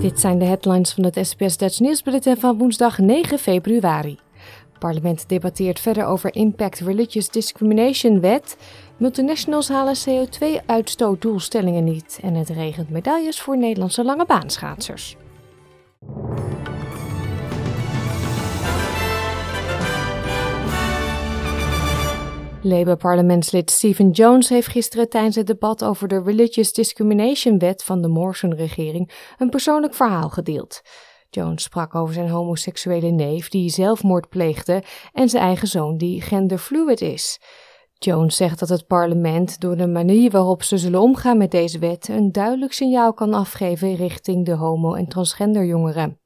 Dit zijn de headlines van het SBS Dutch Nieuwsbulletin van woensdag 9 februari. Parlement debatteert verder over Impact Religious Discrimination Wet. Multinationals halen CO2-uitstootdoelstellingen niet. En het regent medailles voor Nederlandse lange Labour-parlementslid Stephen Jones heeft gisteren tijdens het debat over de Religious Discrimination Wet van de Morrison-regering een persoonlijk verhaal gedeeld. Jones sprak over zijn homoseksuele neef die zelfmoord pleegde en zijn eigen zoon die genderfluid is. Jones zegt dat het parlement door de manier waarop ze zullen omgaan met deze wet een duidelijk signaal kan afgeven richting de homo- en transgenderjongeren.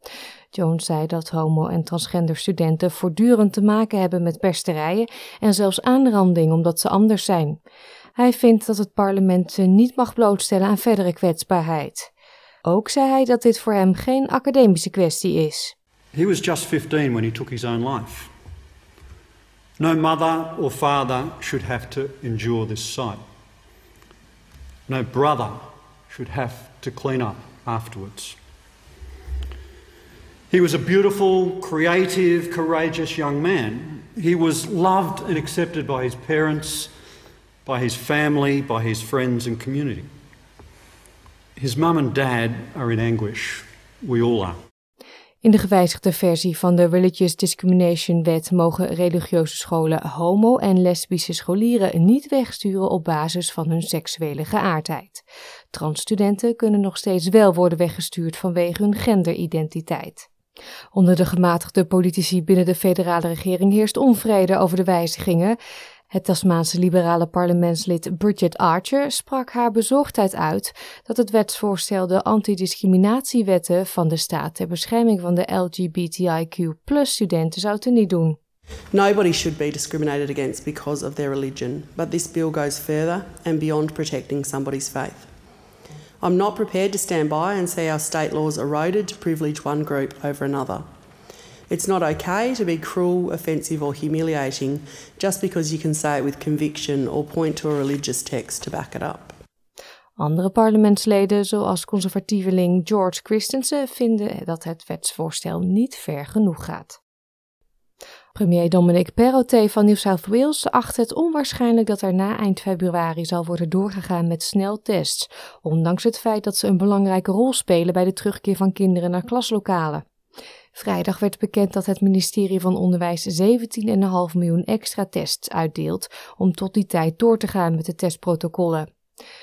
Jones zei dat homo- en transgender studenten voortdurend te maken hebben met pesterijen en zelfs aanranding omdat ze anders zijn. Hij vindt dat het parlement ze niet mag blootstellen aan verdere kwetsbaarheid. Ook zei hij dat dit voor hem geen academische kwestie is. He was just 15 when he took his own life. No mother or father should have to endure this sight. No brother should have to clean up afterwards. He was a beautiful, creative, courageous young man. He was loved and accepted by his parents, by his family, by his friends and community. His mum and dad are in anguish. We all are. In de gewijzigde versie van de Religious Discrimination Wet mogen religieuze scholen homo- en lesbische scholieren niet wegsturen op basis van hun seksuele geaardheid. Transstudenten kunnen nog steeds wel worden weggestuurd vanwege hun genderidentiteit. Onder de gematigde politici binnen de federale regering heerst onvrede over de wijzigingen. Het Tasmaanse liberale parlementslid Bridget Archer sprak haar bezorgdheid uit dat het wetsvoorstel de antidiscriminatiewetten van de staat ter bescherming van de LGBTIQ-studenten zou teniet doen. Nobody should be discriminated against because of their religion, but this bill goes further and beyond protecting somebody's faith. I'm not prepared to stand by and see our state laws eroded to privilege one group over another. It's not okay to be cruel, offensive, or humiliating just because you can say it with conviction or point to a religious text to back it up. Andere parlementsleden, zoals conservatieveling George Christensen, vinden dat het wetsvoorstel niet ver genoeg gaat. Premier Dominic Perrottet van New South Wales acht het onwaarschijnlijk dat er na eind februari zal worden doorgegaan met sneltests, ondanks het feit dat ze een belangrijke rol spelen bij de terugkeer van kinderen naar klaslokalen. Vrijdag werd bekend dat het ministerie van Onderwijs 17,5 miljoen extra tests uitdeelt om tot die tijd door te gaan met de testprotocollen.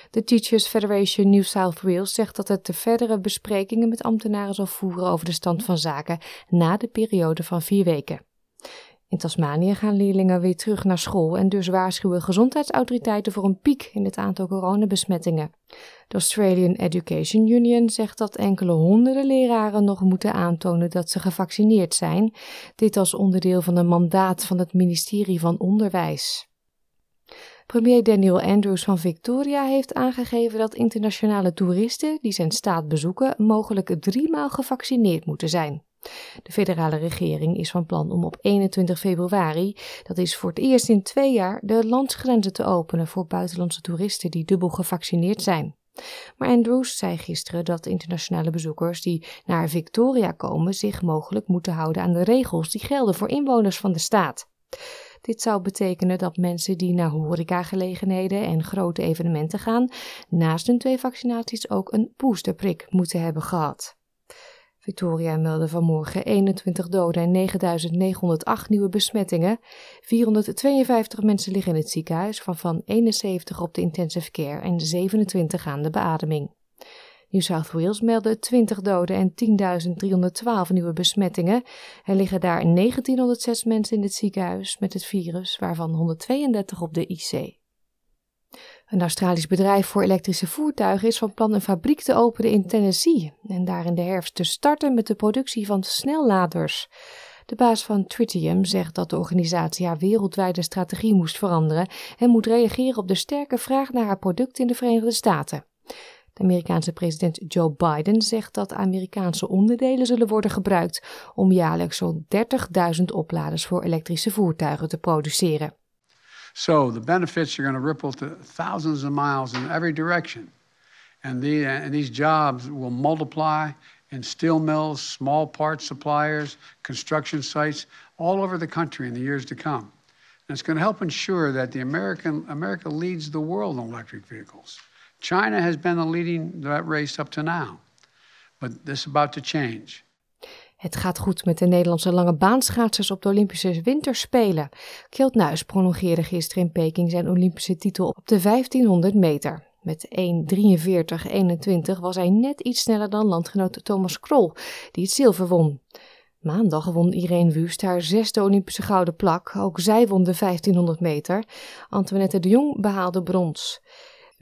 De Teachers Federation New South Wales zegt dat het de verdere besprekingen met ambtenaren zal voeren over de stand van zaken na de periode van vier weken. In Tasmanië gaan leerlingen weer terug naar school en dus waarschuwen gezondheidsautoriteiten voor een piek in het aantal coronabesmettingen. De Australian Education Union zegt dat enkele honderden leraren nog moeten aantonen dat ze gevaccineerd zijn, dit als onderdeel van een mandaat van het ministerie van Onderwijs. Premier Daniel Andrews van Victoria heeft aangegeven dat internationale toeristen die zijn staat bezoeken mogelijk driemaal gevaccineerd moeten zijn. De federale regering is van plan om op 21 februari, dat is voor het eerst in twee jaar, de landsgrenzen te openen voor buitenlandse toeristen die dubbel gevaccineerd zijn. Maar Andrews zei gisteren dat internationale bezoekers die naar Victoria komen zich mogelijk moeten houden aan de regels die gelden voor inwoners van de staat. Dit zou betekenen dat mensen die naar horecagelegenheden en grote evenementen gaan, naast hun twee vaccinaties ook een boosterprik moeten hebben gehad. Victoria meldde vanmorgen 21 doden en 9.908 nieuwe besmettingen. 452 mensen liggen in het ziekenhuis, waarvan 71 op de intensive care en 27 aan de beademing. New South Wales meldde 20 doden en 10.312 nieuwe besmettingen. Er liggen daar 1906 mensen in het ziekenhuis met het virus, waarvan 132 op de IC. Een Australisch bedrijf voor elektrische voertuigen is van plan een fabriek te openen in Tennessee en daar in de herfst te starten met de productie van snelladers. De baas van Tritium zegt dat de organisatie haar wereldwijde strategie moest veranderen en moet reageren op de sterke vraag naar haar product in de Verenigde Staten. De Amerikaanse president Joe Biden zegt dat Amerikaanse onderdelen zullen worden gebruikt om jaarlijks zo'n 30.000 opladers voor elektrische voertuigen te produceren. So the benefits are going to ripple to thousands of miles in every direction. And, the, and these jobs will multiply in steel mills, small parts suppliers, construction sites all over the country in the years to come. And it's going to help ensure that the American America leads the world in electric vehicles. China has been the leading that race up to now, but this is about to change. Het gaat goed met de Nederlandse lange baanschaatsers op de Olympische Winterspelen. Kjeld Nuis prolongeerde gisteren in Peking zijn Olympische titel op de 1500 meter. Met 1.43.21 was hij net iets sneller dan landgenoot Thomas Krol, die het zilver won. Maandag won Irene Wust haar zesde Olympische gouden plak. Ook zij won de 1500 meter. Antoinette de Jong behaalde brons.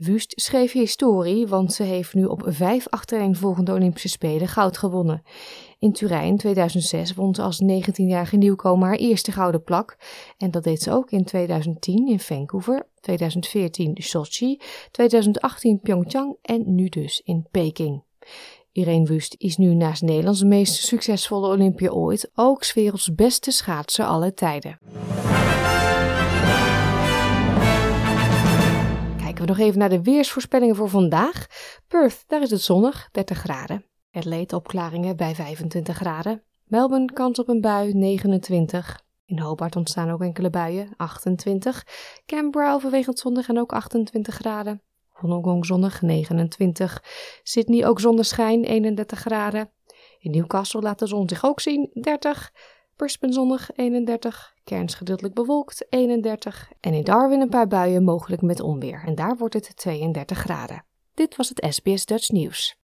Wust schreef historie, want ze heeft nu op vijf achtereenvolgende Olympische Spelen goud gewonnen. In Turijn 2006 won ze als 19-jarige nieuwkomer haar eerste gouden plak. En dat deed ze ook in 2010 in Vancouver, 2014 Sochi, 2018 Pyeongchang en nu dus in Peking. Irene Wust is nu naast Nederlands meest succesvolle Olympia ooit ook werelds beste schaatser alle tijden. Nog even naar de weersvoorspellingen voor vandaag. Perth, daar is het zonnig, 30 graden. Adelaide opklaringen bij 25 graden. Melbourne kans op een bui 29. In Hobart ontstaan ook enkele buien 28. Canberra overwegend zonnig en ook 28 graden. Wollongong zonnig 29. Sydney ook zonneschijn 31 graden. In Newcastle laat de zon zich ook zien 30. Brisbane zonnig 31. Cairns gedeeltelijk bewolkt 31. En in Darwin een paar buien mogelijk met onweer. En daar wordt het 32 graden. Dit was het SBS Dutch Nieuws.